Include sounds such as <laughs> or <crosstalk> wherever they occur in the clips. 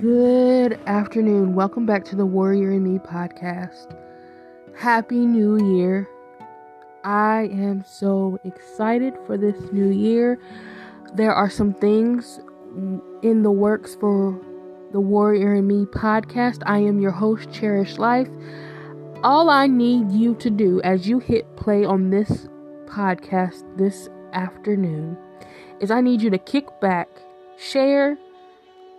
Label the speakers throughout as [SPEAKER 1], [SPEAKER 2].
[SPEAKER 1] Good afternoon. Welcome back to the Warrior in Me podcast. Happy New Year. I am so excited for this new year. There are some things in the works for the Warrior in Me podcast. I am your host, Cherish Life. All I need you to do as you hit play on this podcast this afternoon is I need you to kick back, share,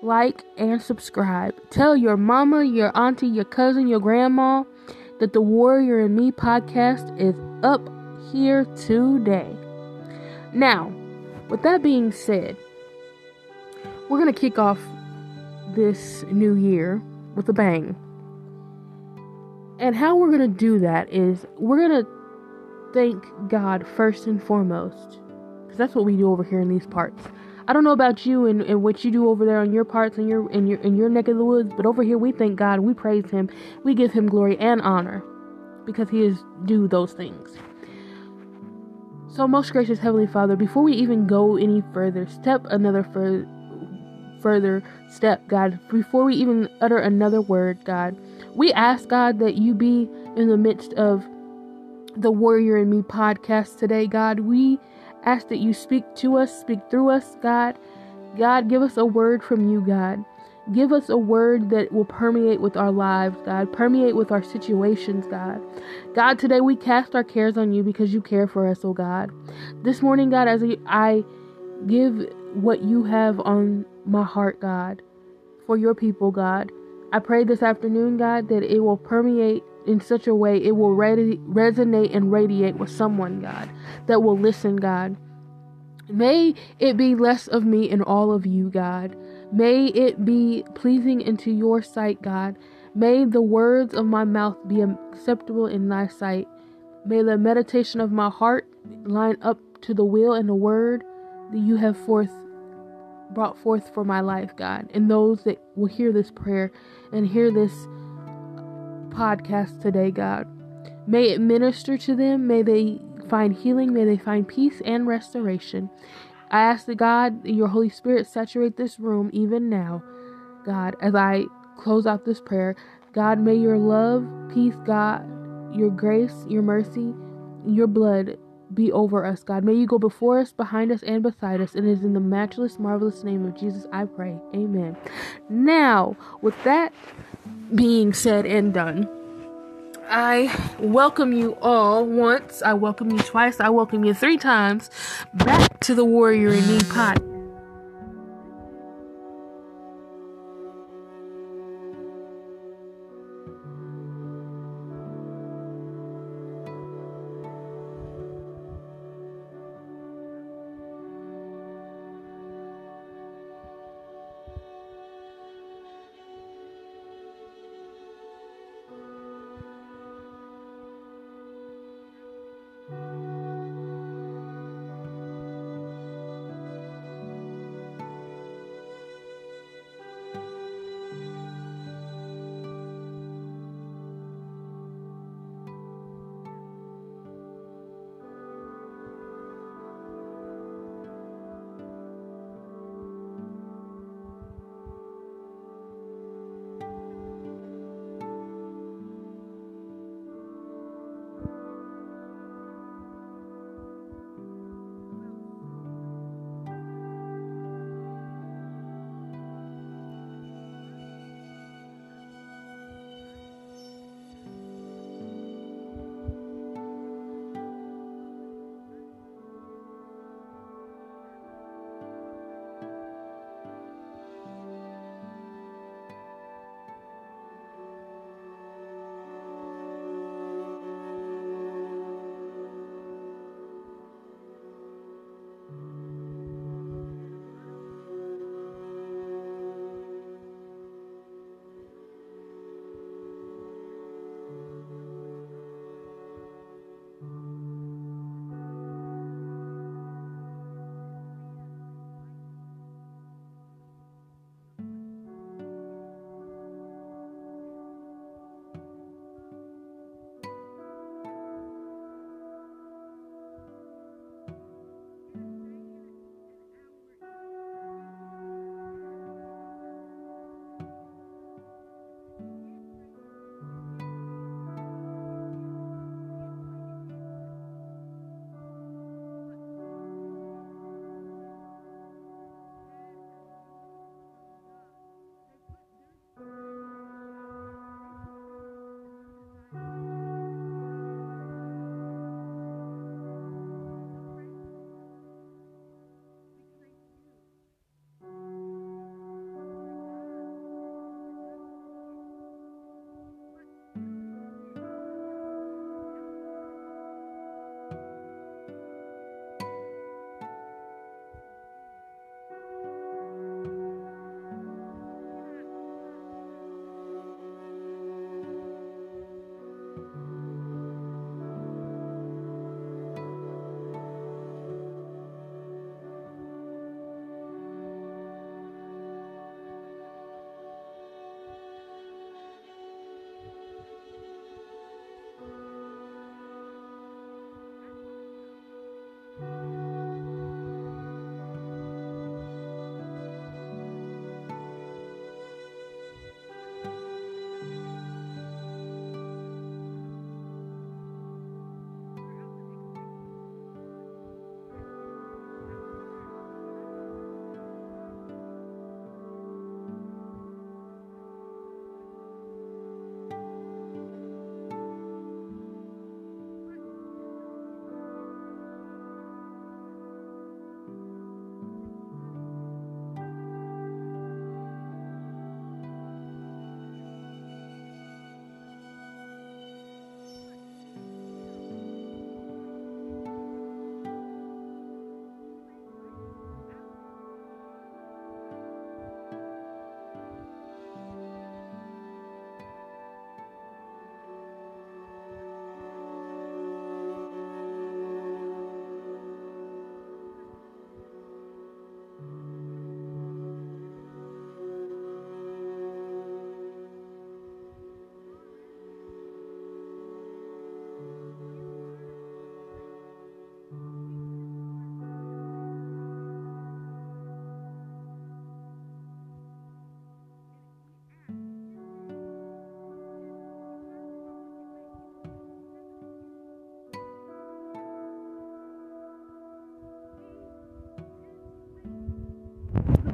[SPEAKER 1] like, and subscribe. Tell your mama, your auntie, your cousin, your grandma that the Warrior in Me podcast is up here today. Now, with that being said, we're going to kick off this new year with a bang. And how we're going to do that is we're going to thank God first and foremost. Because that's what we do over here in these parts. I don't know about you and, and what you do over there on your parts in your in your in your neck of the woods, but over here we thank God, we praise him, we give him glory and honor because he is due those things. So most gracious heavenly Father, before we even go any further, step another fur- further step, God, before we even utter another word, God, we ask God that you be in the midst of the Warrior in Me podcast today, God. We ask that you speak to us, speak through us, God. God, give us a word from you, God. Give us a word that will permeate with our lives, God, permeate with our situations, God. God, today we cast our cares on you because you care for us, oh God. This morning, God, as I give what you have on my heart, God, for your people, God, I pray this afternoon, God, that it will permeate in such a way it will re- resonate and radiate with someone, God, that will listen, God. May it be less of me and all of you, God. May it be pleasing into your sight, God. May the words of my mouth be acceptable in thy sight. May the meditation of my heart line up to the will and the word that you have forth brought forth for my life, God. And those that will hear this prayer and hear this podcast today, God. May it minister to them. May they find healing. May they find peace and restoration. I ask that God, your Holy Spirit, saturate this room even now, God, as I close out this prayer. God, may your love, peace, God, your grace, your mercy, your blood be over us, God. May you go before us, behind us, and beside us. And it is in the matchless, marvelous name of Jesus I pray. Amen. Now, with that being said and done, I welcome you all once, I welcome you twice, I welcome you three times. Back to the Warrior in Me podcast.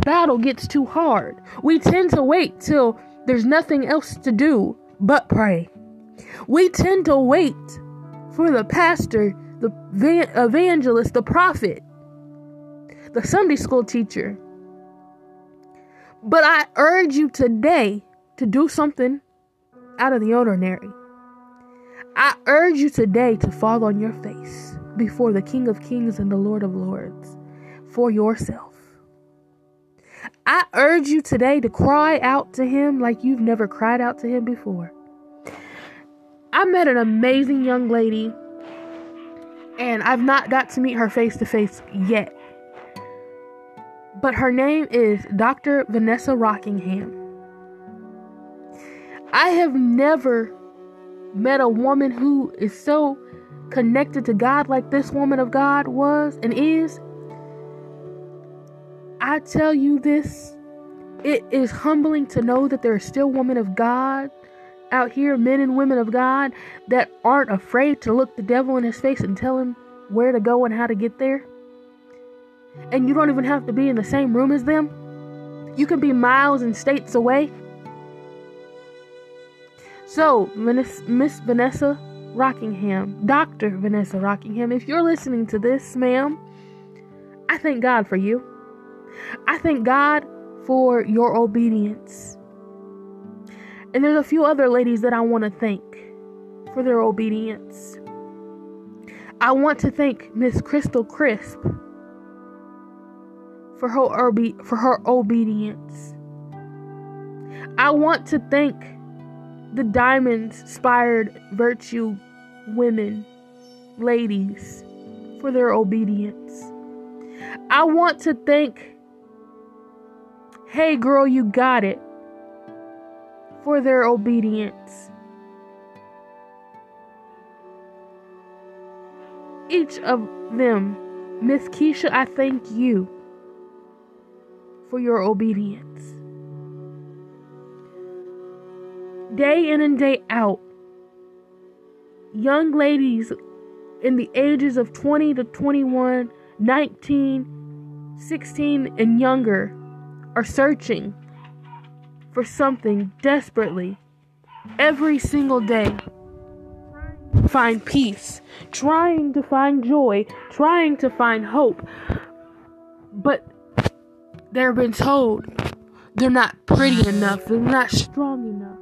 [SPEAKER 1] Battle gets too hard. We tend to wait till there's nothing else to do but pray. We tend to wait for the pastor, the evangelist, the prophet, the Sunday school teacher. But I urge you today to do something out of the ordinary. I urge you today to fall on your face before the King of Kings and the Lord of Lords for yourself. I urge you today to cry out to Him like you've never cried out to Him before. I met an amazing young lady, and I've not got to meet her face to face yet. But her name is Dr. Vanessa Rockingham. I have never met a woman who is so connected to God like this woman of God was and is. I tell you this, it is humbling to know that there are still women of God out here, men and women of God, that aren't afraid to look the devil in his face and tell him where to go and how to get there. And you don't even have to be in the same room as them. You can be miles and states away. So, Miss Vanessa Rockingham, Dr. Vanessa Rockingham, if you're listening to this, ma'am, I thank God for you. I thank God for your obedience. And there's a few other ladies that I want to thank for their obedience. I want to thank Miss Crystal Crisp for her obe- for her obedience. I want to thank the diamond inspired virtue women, ladies, for their obedience. I want to thank Hey Girl, You Got It for their obedience. Each of them, Miss Keisha, I thank you for your obedience. Day in and day out, young ladies in the ages of 20 to 21, 19, 16, and younger are searching for something desperately every single day. Find peace, trying to find joy, trying to find hope. But they've been told they're not pretty enough, they're not strong enough,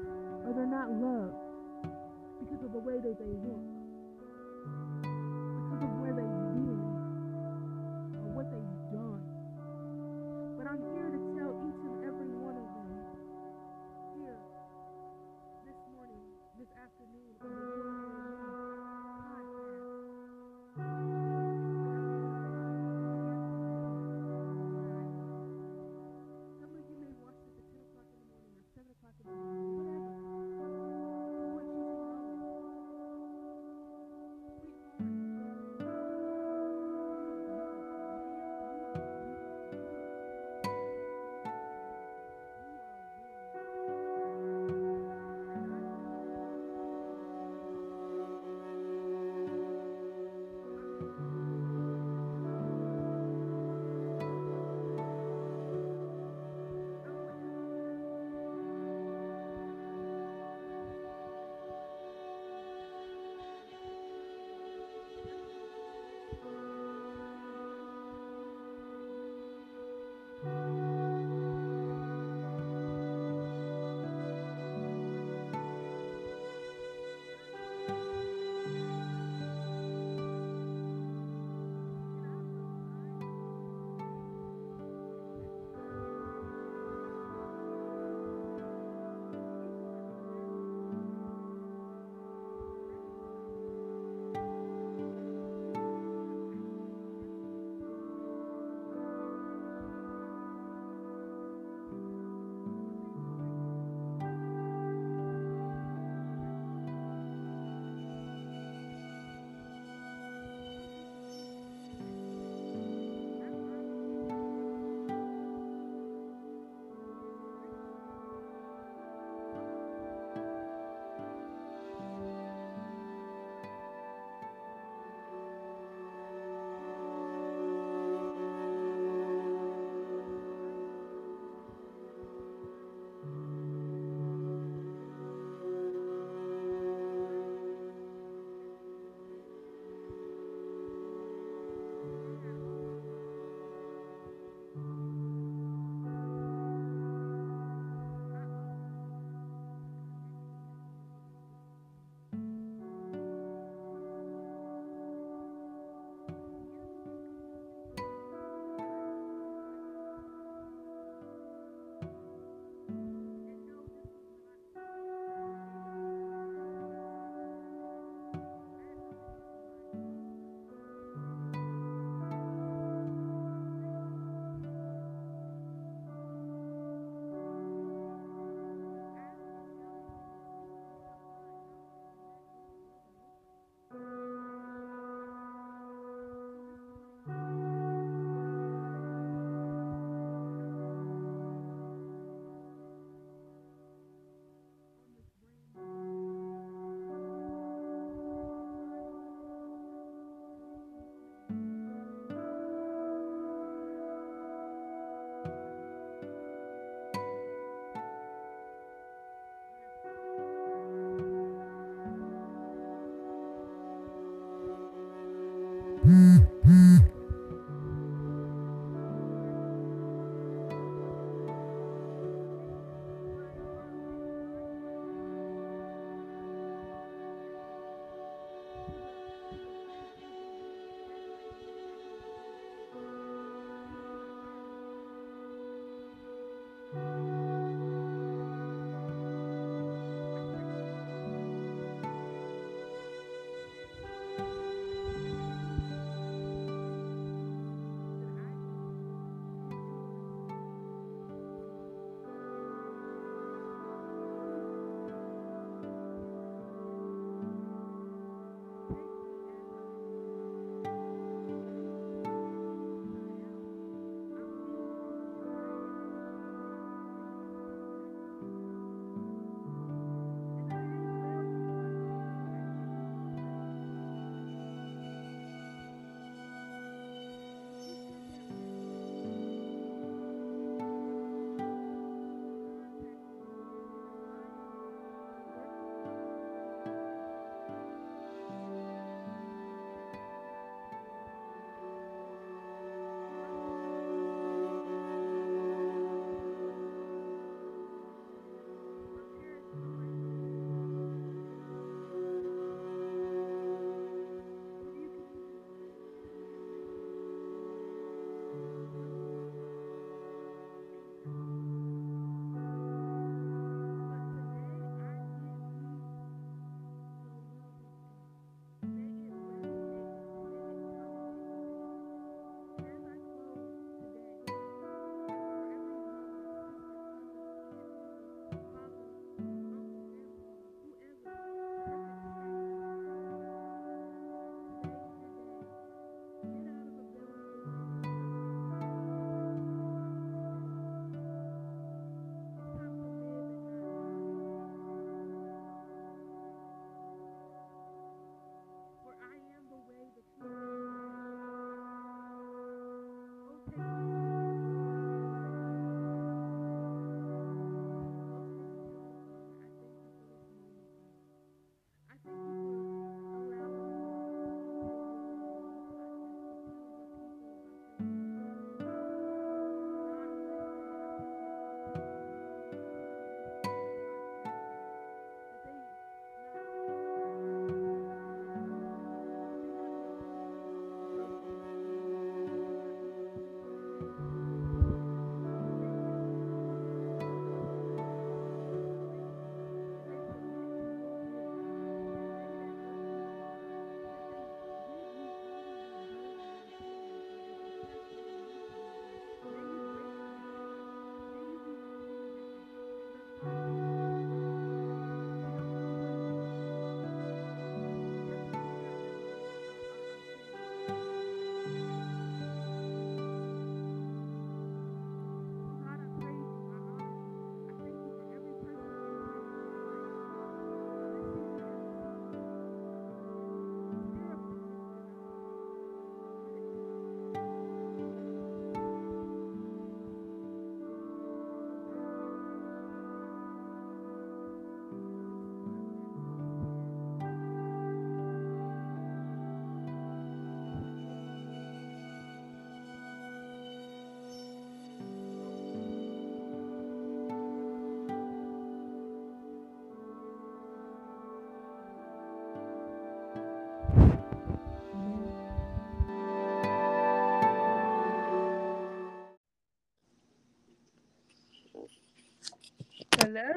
[SPEAKER 1] Hello.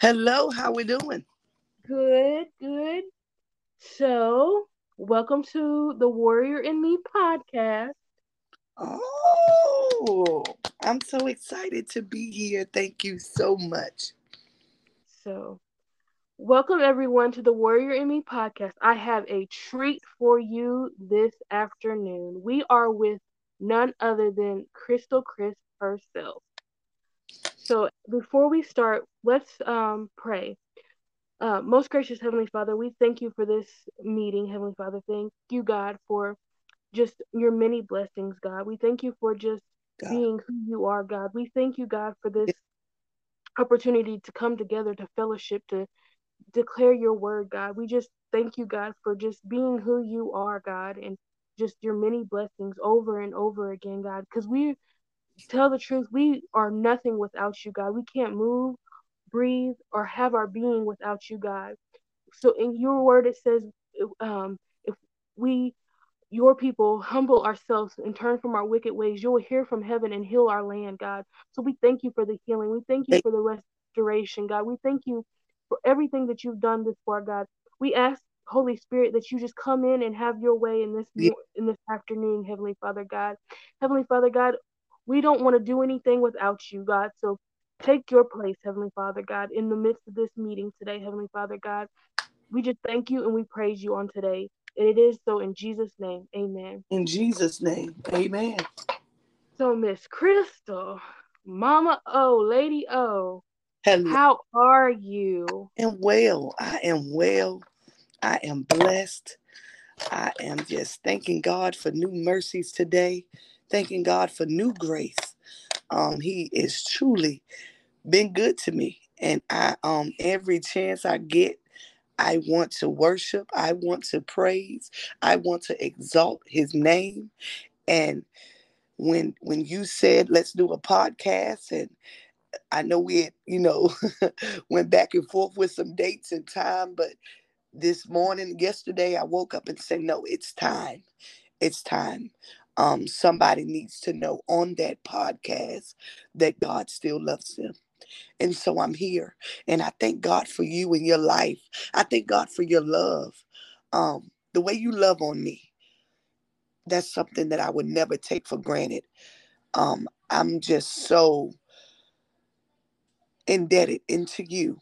[SPEAKER 2] Hello, how we doing?
[SPEAKER 1] Good, good. So, welcome to the Warrior in Me podcast.
[SPEAKER 2] Oh, I'm so excited to be here. Thank you so much.
[SPEAKER 1] So, welcome everyone to the Warrior in Me podcast. I have a treat for you this afternoon. We are with none other than Crystal Chris herself. So before we start, let's um, pray. Uh, most gracious Heavenly Father, we thank you for this meeting, Heavenly Father. Thank you, God, for just your many blessings, God. We thank you for just God. being who you are, God. We thank you, God, for this opportunity to come together, to fellowship, to declare your word, God. We just thank you, God, for just being who you are, God, and just your many blessings over and over again, God. Because we tell the truth, we are nothing without you, God. We can't move, breathe, or have our being without you, God. So in your word, it says, um, if we, your people, humble ourselves and turn from our wicked ways, you will hear from heaven and heal our land, God. So we thank you for the healing. We thank you for the restoration, God. We thank you for everything that you've done this far, God. We ask Holy Spirit, that you just come in and have your way in this in this afternoon, Heavenly Father God. Heavenly Father God, we don't want to do anything without you, God. So take your place, Heavenly Father God, in the midst of this meeting today, Heavenly Father God. We just thank you and we praise you on today. And it is so in Jesus' name. Amen.
[SPEAKER 2] In Jesus' name. Amen.
[SPEAKER 1] So, Miss Crystal, Mama O, Lady O,
[SPEAKER 2] Hello.
[SPEAKER 1] how are you?
[SPEAKER 2] I am well. I am well. I am blessed. I am just thanking God for new mercies today thanking God for new grace. Um, he is truly been good to me. And I um every chance I get, I want to worship, I want to praise, I want to exalt his name. And when when you said let's do a podcast and I know we had, you know, <laughs> went back and forth with some dates and time, but this morning, yesterday, I woke up and said, no, it's time. It's time um, somebody needs to know on that podcast that God still loves them. And so I'm here. And I thank God for you and your life. I thank God for your love. Um, the way you love on me, that's something that I would never take for granted. Um, I'm just so indebted into you.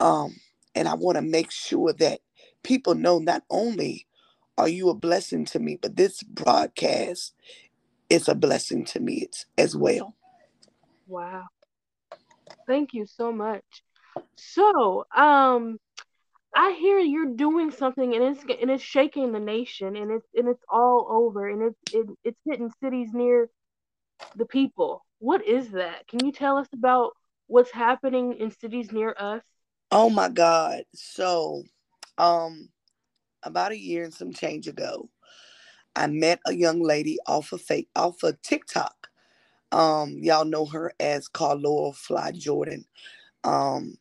[SPEAKER 2] Um, and I want to make sure that people know not only are you a blessing to me, but this broadcast is a blessing to me as well.
[SPEAKER 1] Wow. Thank you so much. So, um, I hear you're doing something and it's and it's shaking the nation and it's and it's all over and it's it, it's hitting cities near the people. What is that? Can you tell us about what's happening in cities near us?
[SPEAKER 2] Oh my God. So, um, about a year and some change ago, I met a young lady off of fake off of TikTok. Um, y'all know her as Carloa Fly Jordan. Um,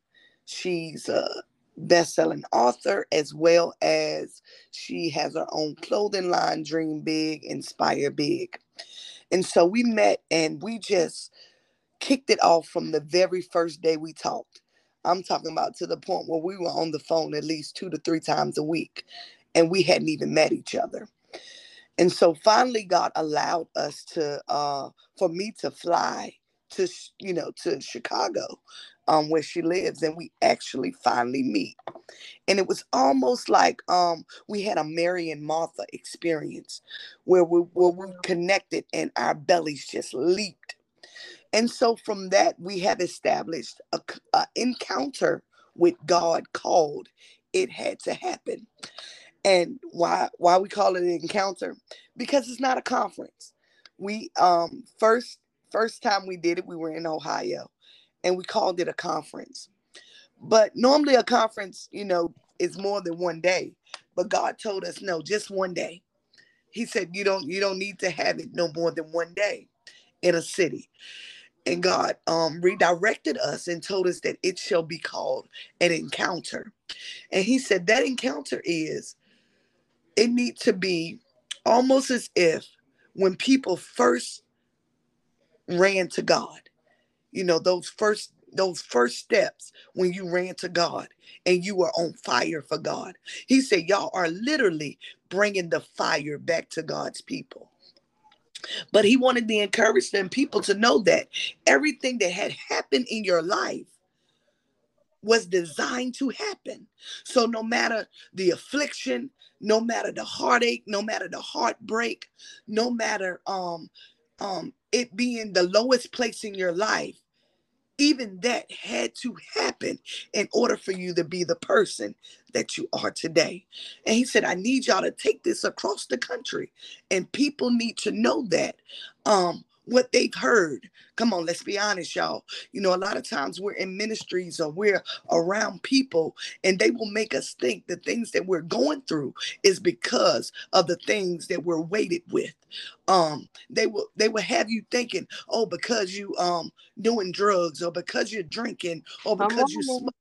[SPEAKER 2] she's a best-selling author as well as she has her own clothing line, Dream Big, Inspire Big. And so we met and we just kicked it off from the very first day we talked. I'm talking about to the point where we were on the phone at least two to three times a week and we hadn't even met each other. And so finally God allowed us to uh for me to fly to you know to Chicago um where she lives and we actually finally meet. And it was almost like um we had a Mary and Martha experience where we where we connected and our bellies just leaped. And so from that we have established a, a encounter with God called it had to happen. And why why we call it an encounter? Because it's not a conference. We um first first time we did it, we were in Ohio, and we called it a conference. But normally a conference, you know, is more than one day. But God told us no, just one day. He said you don't you don't need to have it no more than one day in a city. And God um, redirected us and told us that it shall be called an encounter. And He said that encounter is it needs to be almost as if when people first ran to God, you know, those first those first steps when you ran to God and you were on fire for God. He said, Y'all are literally bringing the fire back to God's people. But he wanted to encourage them people to know that everything that had happened in your life was designed to happen. So no matter the affliction, no matter the heartache, no matter the heartbreak, no matter um um it being the lowest place in your life, even that had to happen in order for you to be the person that you are today. And he said, I need y'all to take this across the country. And people need to know that. Um, what they've heard. Come on, let's be honest, y'all. You know, a lot of times we're in ministries or we're around people, and they will make us think the things that we're going through is because of the things that we're weighted with. Um, they will they will have you thinking, oh, because you um doing drugs or because you're drinking or because you smoke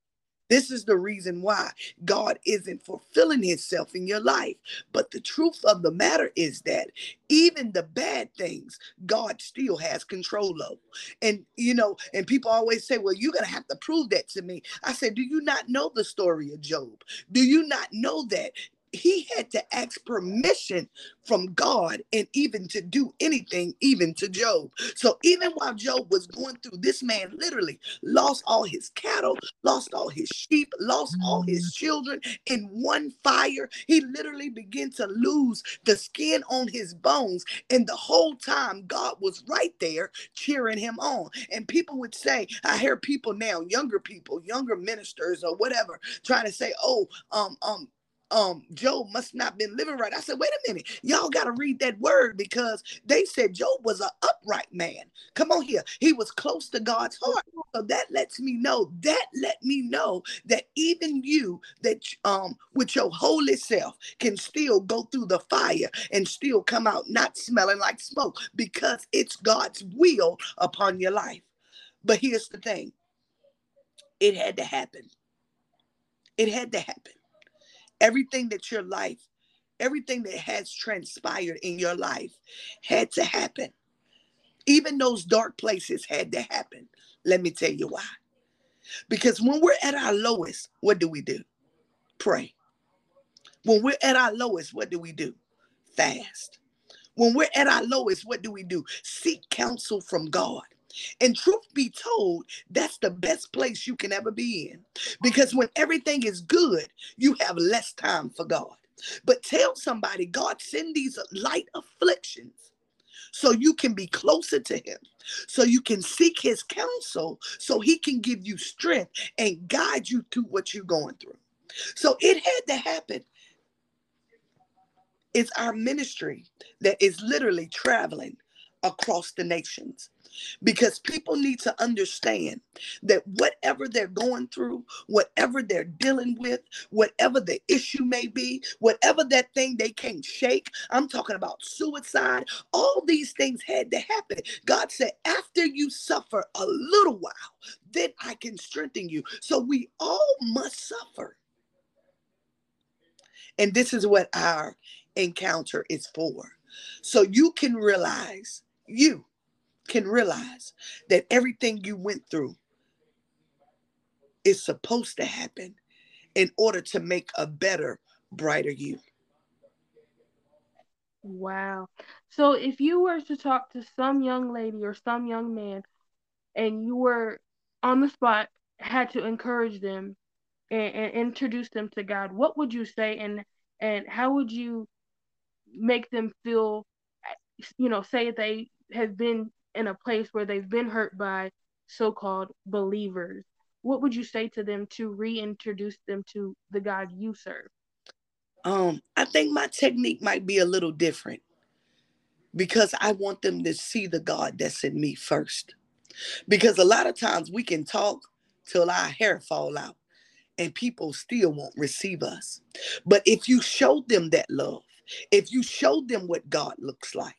[SPEAKER 2] this is the reason why God isn't fulfilling himself in your life. But the truth of the matter is that even the bad things, God still has control of. And, you know, and people always say, well, you're going to have to prove that to me. I said, do you not know the story of Job? Do you not know that he had to ask permission from God and even to do anything, even to Job. So even while Job was going through, this man literally lost all his cattle, lost all his sheep, lost all his mm. children in one fire. He literally began to lose the skin on his bones. And the whole time, God was right there cheering him on. And people would say, I hear people now, younger people, younger ministers or whatever, trying to say, oh, um, um, um Job must not been living right. I said, wait a minute, y'all got to read that word because they said Job was an upright man. Come on here, he was close to God's heart. So that lets me know. That let me know that even you, that um with your holy self, can still go through the fire and still come out not smelling like smoke because it's God's will upon your life. But here's the thing: it had to happen. It had to happen everything that your life, everything that has transpired in your life had to happen. Even those dark places had to happen. Let me tell you why. Because when we're at our lowest, what do we do? Pray. When we're at our lowest, what do we do? Fast. When we're at our lowest, what do we do? Seek counsel from God. And truth be told, that's the best place you can ever be in. Because when everything is good, you have less time for God. But tell somebody, God, send these light afflictions so you can be closer to Him, so you can seek His counsel, so He can give you strength and guide you through what you're going through. So it had to happen. It's our ministry that is literally traveling across the nations because people need to understand that whatever they're going through, whatever they're dealing with, whatever the issue may be, whatever that thing they can't shake, I'm talking about suicide, all these things had to happen. God said, after you suffer a little while, then I can strengthen you. So we all must suffer. And this is what our encounter is for. So you can realize, you can realize that everything you went through is supposed to happen in order to make a better, brighter you.
[SPEAKER 1] Wow. So if you were to talk to some young lady or some young man and you were on the spot, had to encourage them and, and introduce them to God, what would you say and and how would you make them feel you know, say they have been in a place where they've been hurt by so-called believers. What would you say to them to reintroduce them to the god you serve?
[SPEAKER 2] Um i think my technique might be a little different because i want them to see the god that's in me first. Because a lot of times we can talk till our hair fall out and people still won't receive us. But if you show them that love if you show them what god looks like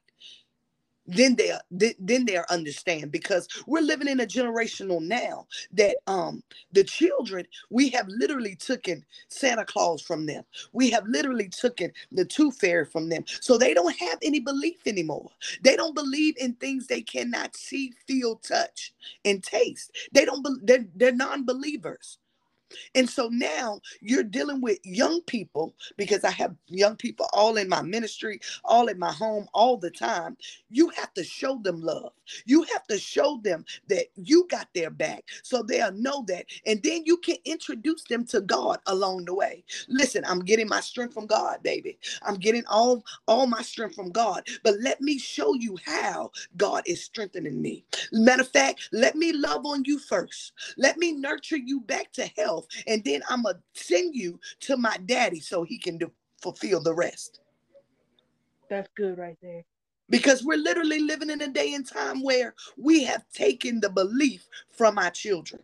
[SPEAKER 2] then they then they understand because we're living in a generational now that um the children we have literally taken Santa Claus from them. We have literally taken the tooth fairy from them. So they don't have any belief anymore. They don't believe in things they cannot see, feel, touch, and taste. They don't. Be- they're, they're non-believers. And so now you're dealing with young people because I have young people all in my ministry, all in my home, all the time. You have to show them love. You have to show them that you got their back so they'll know that. And then you can introduce them to God along the way. Listen, I'm getting my strength from God, baby. I'm getting all, all my strength from God. But let me show you how God is strengthening me. Matter of fact, let me love on you first. Let me nurture you back to health and then I'm gonna send you to my daddy so he can do, fulfill the rest.
[SPEAKER 1] That's good right there.
[SPEAKER 2] Because we're literally living in a day and time where we have taken the belief from our children.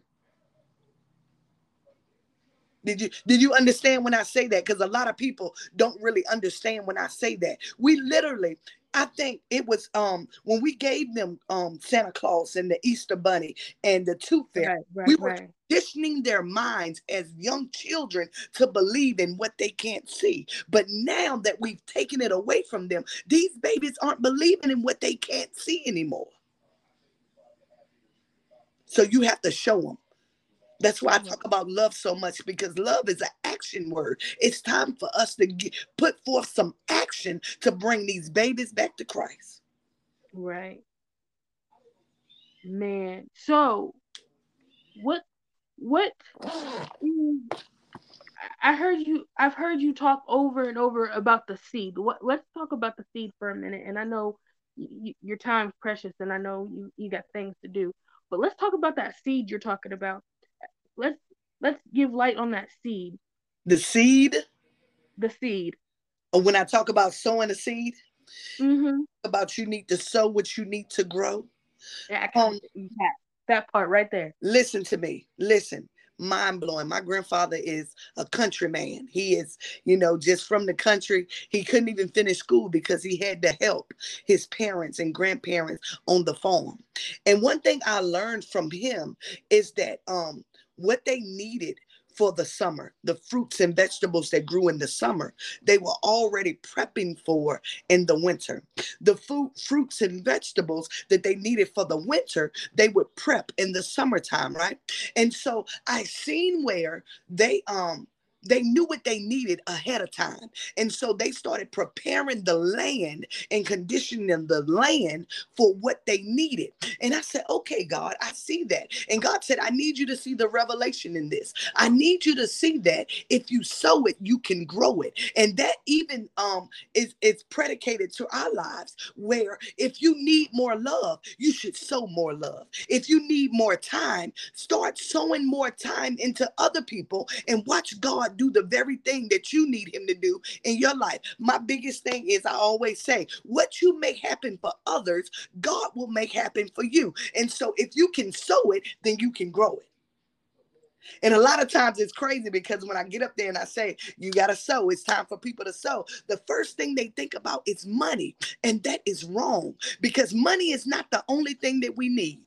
[SPEAKER 2] Did you did you understand when I say that? Because a lot of people don't really understand when I say that. We literally I think it was um when we gave them um Santa Claus and the Easter Bunny and the Tooth Fairy. Right, right, we were right. conditioning their minds as young children to believe in what they can't see. But now that we've taken it away from them, these babies aren't believing in what they can't see anymore. So you have to show them. That's why I mm-hmm. talk about love so much because love is an action word. It's time for us to get, put forth some action to bring these babies back to Christ.
[SPEAKER 1] Right. Man. So, what, what, I heard you, I've heard you talk over and over about the seed. What, let's talk about the seed for a minute. And I know y- your time's precious and I know you, you got things to do, but let's talk about that seed you're talking about let's let's give light on that seed.
[SPEAKER 2] The seed.
[SPEAKER 1] The seed.
[SPEAKER 2] When I talk about sowing a seed,
[SPEAKER 1] mm-hmm.
[SPEAKER 2] about you need to sow what you need to grow.
[SPEAKER 1] Yeah, um, that, that part right there.
[SPEAKER 2] Listen to me. Listen mind blowing. My grandfather is a countryman. He is, you know, just from the country. He couldn't even finish school because he had to help his parents and grandparents on the farm. And one thing I learned from him is that um what they needed for the summer, the fruits and vegetables that grew in the summer, they were already prepping for in the winter. The food, fruits and vegetables that they needed for the winter, they would prep in the summertime, right? And so I seen where they um they knew what they needed ahead of time. And so they started preparing the land and conditioning the land for what they needed. And I said, okay, God, I see that. And God said, I need you to see the revelation in this. I need you to see that if you sow it, you can grow it. And that even um is, is predicated to our lives where if you need more love, you should sow more love. If you need more time, start sowing more time into other people and watch Do the very thing that you need him to do in your life. My biggest thing is I always say, what you make happen for others, God will make happen for you. And so if you can sow it, then you can grow it. And a lot of times it's crazy because when I get up there and I say, you got to sow, it's time for people to sow. The first thing they think about is money. And that is wrong because money is not the only thing that we need.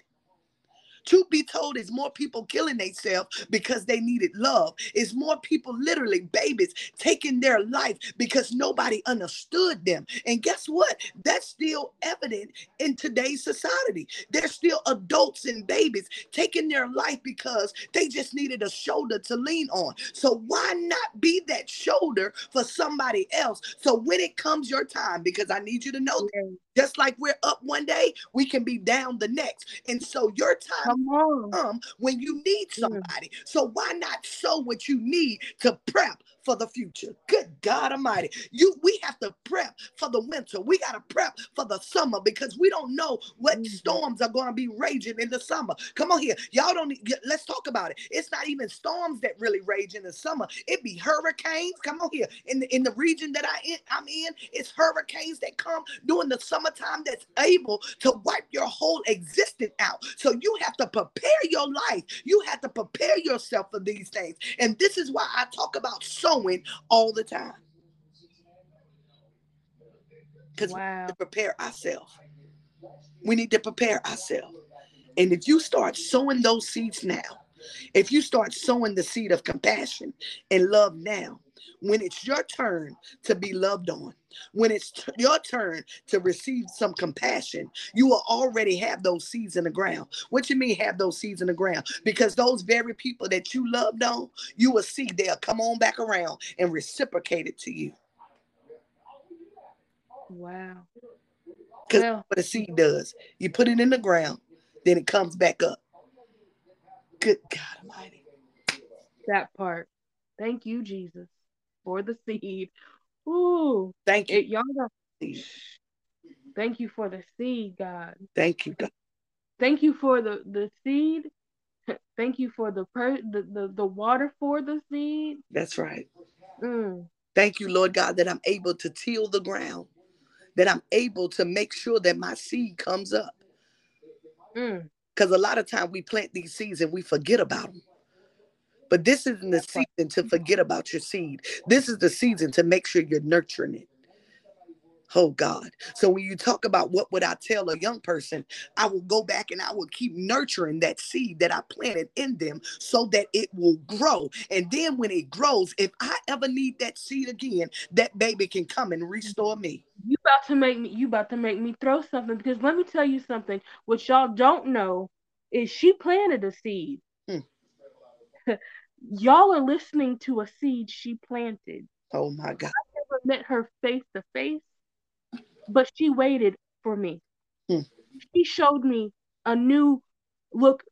[SPEAKER 2] Truth be told, is more people killing themselves because they needed love. Is more people, literally babies, taking their life because nobody understood them. And guess what? That's still evident in today's society. There's still adults and babies taking their life because they just needed a shoulder to lean on. So why not be that shoulder for somebody else? So when it comes your time, because I need you to know just like we're up one day, we can be down the next. And so your time come when you need somebody. Mm. So why not sow what you need to prep for the future. Good God Almighty. You we have to prep for the winter. We got to prep for the summer because we don't know what mm-hmm. storms are going to be raging in the summer. Come on here. Y'all don't let's talk about it. It's not even storms that really rage in the summer. It be hurricanes. Come on here. In the in the region that I in, I'm in, it's hurricanes that come during the summertime that's able to wipe your whole existence out. So you have to prepare your life. You have to prepare yourself for these things. And this is why I talk about so growing all the time. Because wow. we prepare ourselves. We need to prepare ourselves. And if you start sowing those seeds now, if you start sowing the seed of compassion and love now, when it's your turn to be loved on, when it's t- your turn to receive some compassion, you will already have those seeds in the ground. What you mean have those seeds in the ground? Because those very people that you loved on, you will see they'll come on back around and reciprocate it to you.
[SPEAKER 1] Wow.
[SPEAKER 2] Because what a seed does, you put it in the ground, then it comes back up. Good God Almighty.
[SPEAKER 1] that part. Thank you, Jesus, for the seed. Ooh,
[SPEAKER 2] Thank you.
[SPEAKER 1] it, y'all got, thank you for the seed, God.
[SPEAKER 2] Thank you, God.
[SPEAKER 1] Thank you for the the seed. Thank you for the per the, the, the water for the seed.
[SPEAKER 2] That's right.
[SPEAKER 1] Mm,
[SPEAKER 2] Thank you, Lord God, that I'm able to till the ground, that I'm able to make sure that my seed comes up.
[SPEAKER 1] mm.
[SPEAKER 2] Because a lot of time we plant these seeds and we forget about them. But this isn't the season to forget about your seed. This is the season to make sure you're nurturing it. Oh God. So when you talk about what would I tell a young person, I will go back and I will keep nurturing that seed that I planted in them so that it will grow. And then when it grows, if I ever need that seed again, that baby can come and restore me.
[SPEAKER 1] You about to make me you about to make me throw something because let me tell you something. What y'all don't know is she planted a seed.
[SPEAKER 2] Hmm. <laughs>
[SPEAKER 1] y'all are listening to a seed she planted.
[SPEAKER 2] Oh my God.
[SPEAKER 1] I never met her face to face, but she waited for me.
[SPEAKER 2] Hmm.
[SPEAKER 1] She showed me a new look,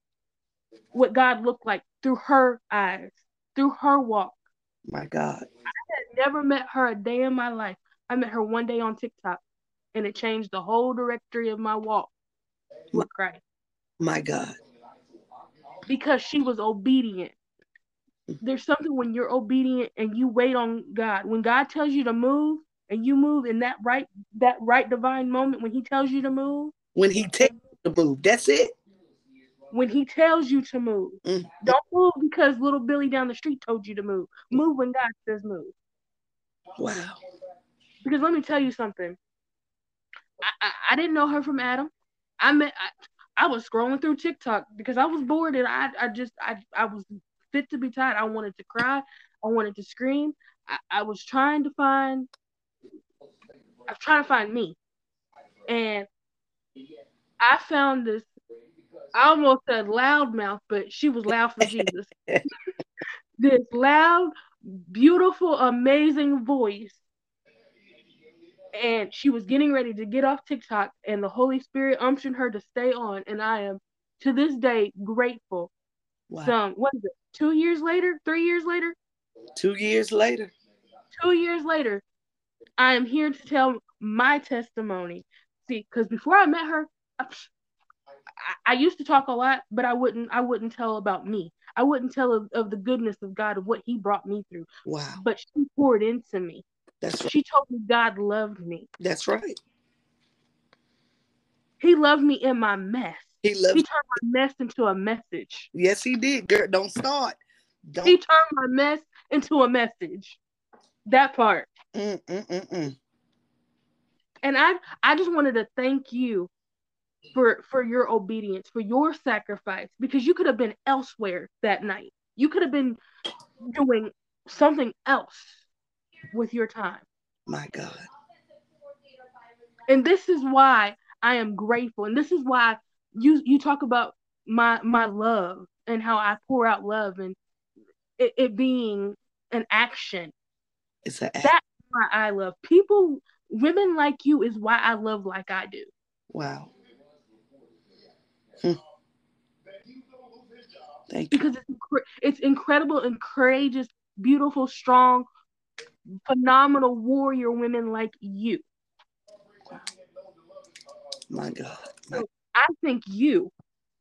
[SPEAKER 1] what God looked like through her eyes, through her walk.
[SPEAKER 2] My God.
[SPEAKER 1] I had never met her a day in my life. I met her one day on TikTok, and it changed the whole directory of my walk with Christ
[SPEAKER 2] My God.
[SPEAKER 1] because she was obedient. There's something when you're obedient and you wait on God. When God tells you to move and you move in that right that right divine moment when he tells you to move,
[SPEAKER 2] When he takes the move, that's it.
[SPEAKER 1] when he tells you to move.
[SPEAKER 2] Mm.
[SPEAKER 1] Don't move because little Billy down the street told you to move. Move when God says move.
[SPEAKER 2] Wow.
[SPEAKER 1] Because let me tell you something. I, I, I didn't know her from Adam. I met I, I was scrolling through TikTok because I was bored and I I just I I was fit to be tied. I wanted to cry. I wanted to scream. I, I was trying to find I was trying to find me. And I found this I almost said loudmouth, but she was loud for Jesus. <laughs> this loud, beautiful, amazing voice. And she was getting ready to get off TikTok, and the Holy Spirit unctioned her to stay on. And I am to this day grateful.
[SPEAKER 2] Wow.
[SPEAKER 1] Some what is it? Two years later, three years later,
[SPEAKER 2] Two years later.
[SPEAKER 1] two years later, I am here to tell my testimony. See, because before I met her, I, I used to talk a lot, but I wouldn't. I wouldn't tell about me. I wouldn't tell of, of the goodness of God of what He brought me through.
[SPEAKER 2] Wow.
[SPEAKER 1] But she poured into me.
[SPEAKER 2] That's right.
[SPEAKER 1] She told me God loved me.
[SPEAKER 2] That's right.
[SPEAKER 1] He loved me in my mess.
[SPEAKER 2] He
[SPEAKER 1] loved.
[SPEAKER 2] He
[SPEAKER 1] turned my mess into a message.
[SPEAKER 2] Yes, he did. Girl, don't start. Don't
[SPEAKER 1] He turned my mess into a message. That part.
[SPEAKER 2] mm, mm, mm, mm.
[SPEAKER 1] And I I just wanted to thank you for for your obedience, for your sacrifice, because you could have been elsewhere that night. You could have been doing something else with your time.
[SPEAKER 2] My God.
[SPEAKER 1] And this is why I am grateful. And this is why you you talk about my my love and how I pour out love and it, it being an action.
[SPEAKER 2] It's a
[SPEAKER 1] That's why I love people. Women like you is why I love like I do.
[SPEAKER 2] wow. Hmm. Thank you.
[SPEAKER 1] because it's incre- it's incredible and courageous, beautiful, strong, phenomenal warrior women like you.
[SPEAKER 2] My God. My,
[SPEAKER 1] I thank you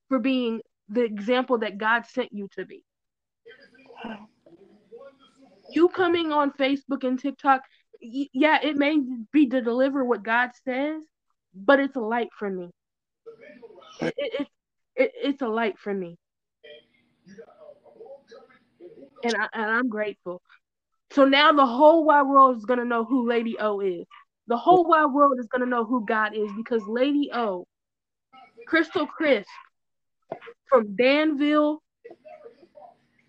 [SPEAKER 1] for being the example that God sent you to be. You coming on Facebook and TikTok, yeah, it may be to deliver what God says, but it's a light for me. It, it, it, it, it's a light for me. And, I, and I'm grateful. So now the whole wide world is going to know who Lady O is. The whole wide world is going to know who God is because Lady O Crystal Crisp from Danville,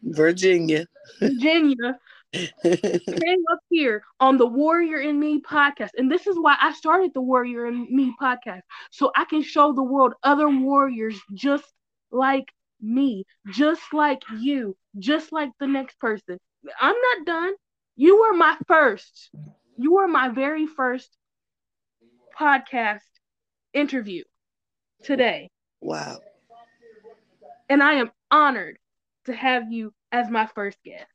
[SPEAKER 2] Virginia.
[SPEAKER 1] Virginia, came up here on the Warrior in Me podcast. And this is why I started the Warrior in Me podcast. So I can show the world other warriors just like me, just like you, just like the next person. I'm not done. You were my first. You were my very first podcast interview today.
[SPEAKER 2] Wow.
[SPEAKER 1] And I am honored to have you as my first guest.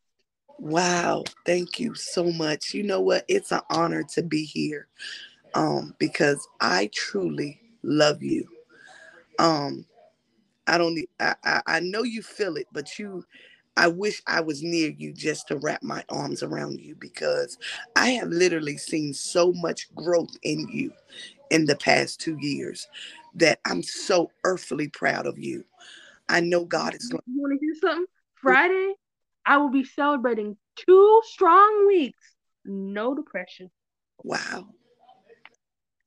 [SPEAKER 2] Wow. Thank you so much. You know what? It's an honor to be here um, because I truly love you. Um, I don't, I, I, I know you feel it, but you, I wish I was near you just to wrap my arms around you because I have literally seen so much growth in you in the past two years that I'm so earthly proud of you. I know God is going.
[SPEAKER 1] You want to hear something? Friday, I will be celebrating two strong weeks. No depression.
[SPEAKER 2] Wow.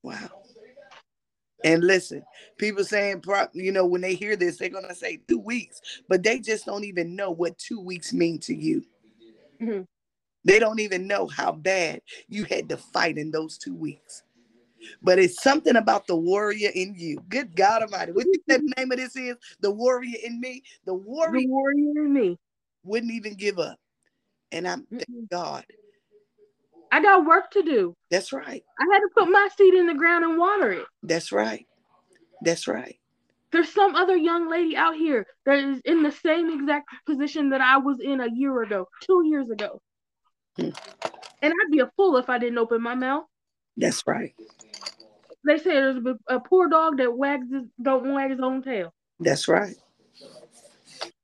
[SPEAKER 2] Wow. And listen, people saying, you know, when they hear this, they're going to say two weeks, but they just don't even know what two weeks mean to you. Mm-hmm. They don't even know how bad you had to fight in those two weeks. But it's something about the warrior in you. Good God Almighty. What you the name of this is? The warrior in me. The warrior,
[SPEAKER 1] the warrior in me.
[SPEAKER 2] Wouldn't even give up. And I'm thank God.
[SPEAKER 1] I got work to do.
[SPEAKER 2] That's right.
[SPEAKER 1] I had to put my seed in the ground and water it.
[SPEAKER 2] That's right. That's right.
[SPEAKER 1] There's some other young lady out here that is in the same exact position that I was in a year ago, two years ago. Hmm. And I'd be a fool if I didn't open my mouth.
[SPEAKER 2] That's right.
[SPEAKER 1] They say there's a, a poor dog that wags his, don't wag his own tail.
[SPEAKER 2] That's right.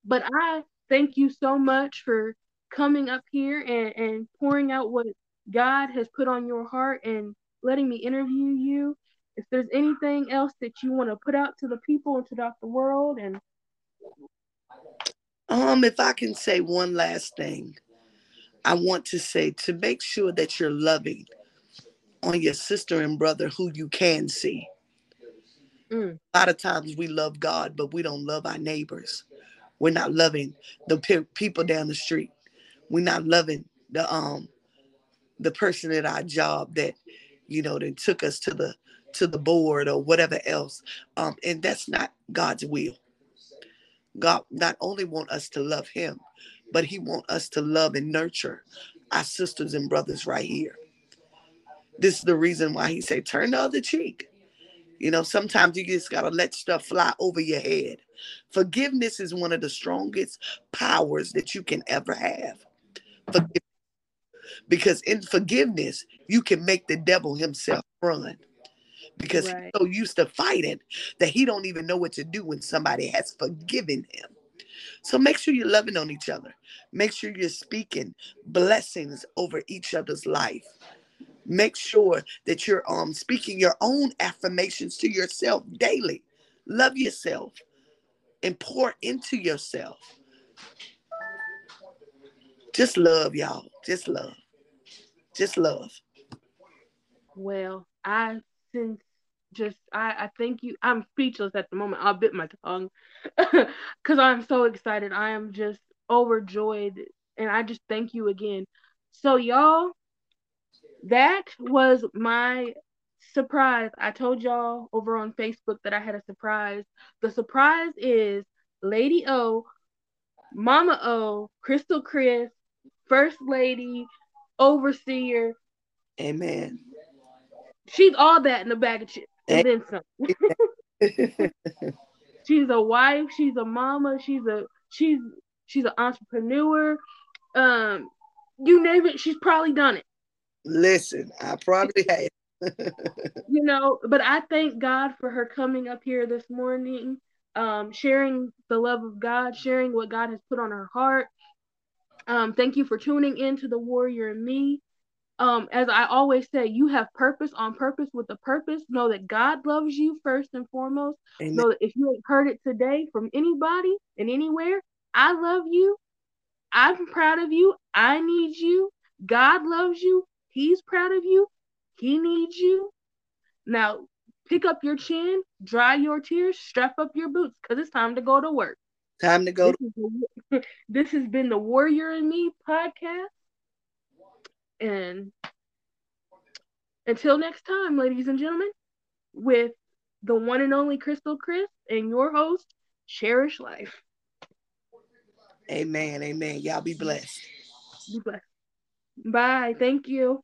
[SPEAKER 1] But I thank you so much for coming up here and, and pouring out what God has put on your heart and letting me interview you. If there's anything else that you want to put out to the people and to the world and
[SPEAKER 2] um if I can say one last thing, I want to say to make sure that you're loving on your sister and brother who you can see. Mm. A lot of times we love God, but we don't love our neighbors. We're not loving the pe- people down the street. We're not loving the um the person at our job that you know that took us to the to the board or whatever else. Um and that's not god's will. God not only want us to love him but he want us to love and nurture our sisters and brothers right here. This is the reason why he say turn the other cheek. You know sometimes you just gotta let stuff fly over your head forgiveness is one of the strongest powers that you can ever have because in forgiveness, you can make the devil himself run. Because right. he's so used to fighting that he don't even know what to do when somebody has forgiven him. So make sure you're loving on each other. Make sure you're speaking blessings over each other's life. Make sure that you're um speaking your own affirmations to yourself daily. Love yourself and pour into yourself. Just love, y'all. Just love just love.
[SPEAKER 1] Well, I since just I, I thank you. I'm speechless at the moment. I'll bit my tongue <laughs> because I'm so excited. I am just overjoyed, and I just thank you again. So y'all, that was my surprise. I told y'all over on Facebook that I had a surprise. The surprise is Lady O, Mama O, Crystal Chris, First Lady, overseer.
[SPEAKER 2] Amen.
[SPEAKER 1] She's all that in a bag of chips and then some. <laughs> she's a wife. She's a mama. She's a she's she's an entrepreneur. Um, you name it, she's probably done it.
[SPEAKER 2] Listen, I probably have.
[SPEAKER 1] You know, but I thank God for her coming up here this morning, um, sharing the love of God, sharing what God has put on her heart, um, thank you for tuning in to the Warrior in Me. Um, as I always say, you have purpose on purpose with a purpose. Know that God loves you first and foremost. Amen. Know that if you ain't heard it today from anybody and anywhere, I love you. I'm proud of you. I need you. God loves you. He's proud of you. He needs you. Now, pick up your chin, dry your tears, strap up your boots, because it's time to go to work.
[SPEAKER 2] Time to go.
[SPEAKER 1] This, to- <laughs> this has been the Warrior in Me podcast. And until next time, ladies and gentlemen, with the one and only Crystal Chris and your host, Cherish Life.
[SPEAKER 2] Amen. Amen. Y'all be blessed.
[SPEAKER 1] Be blessed. Bye. Thank you.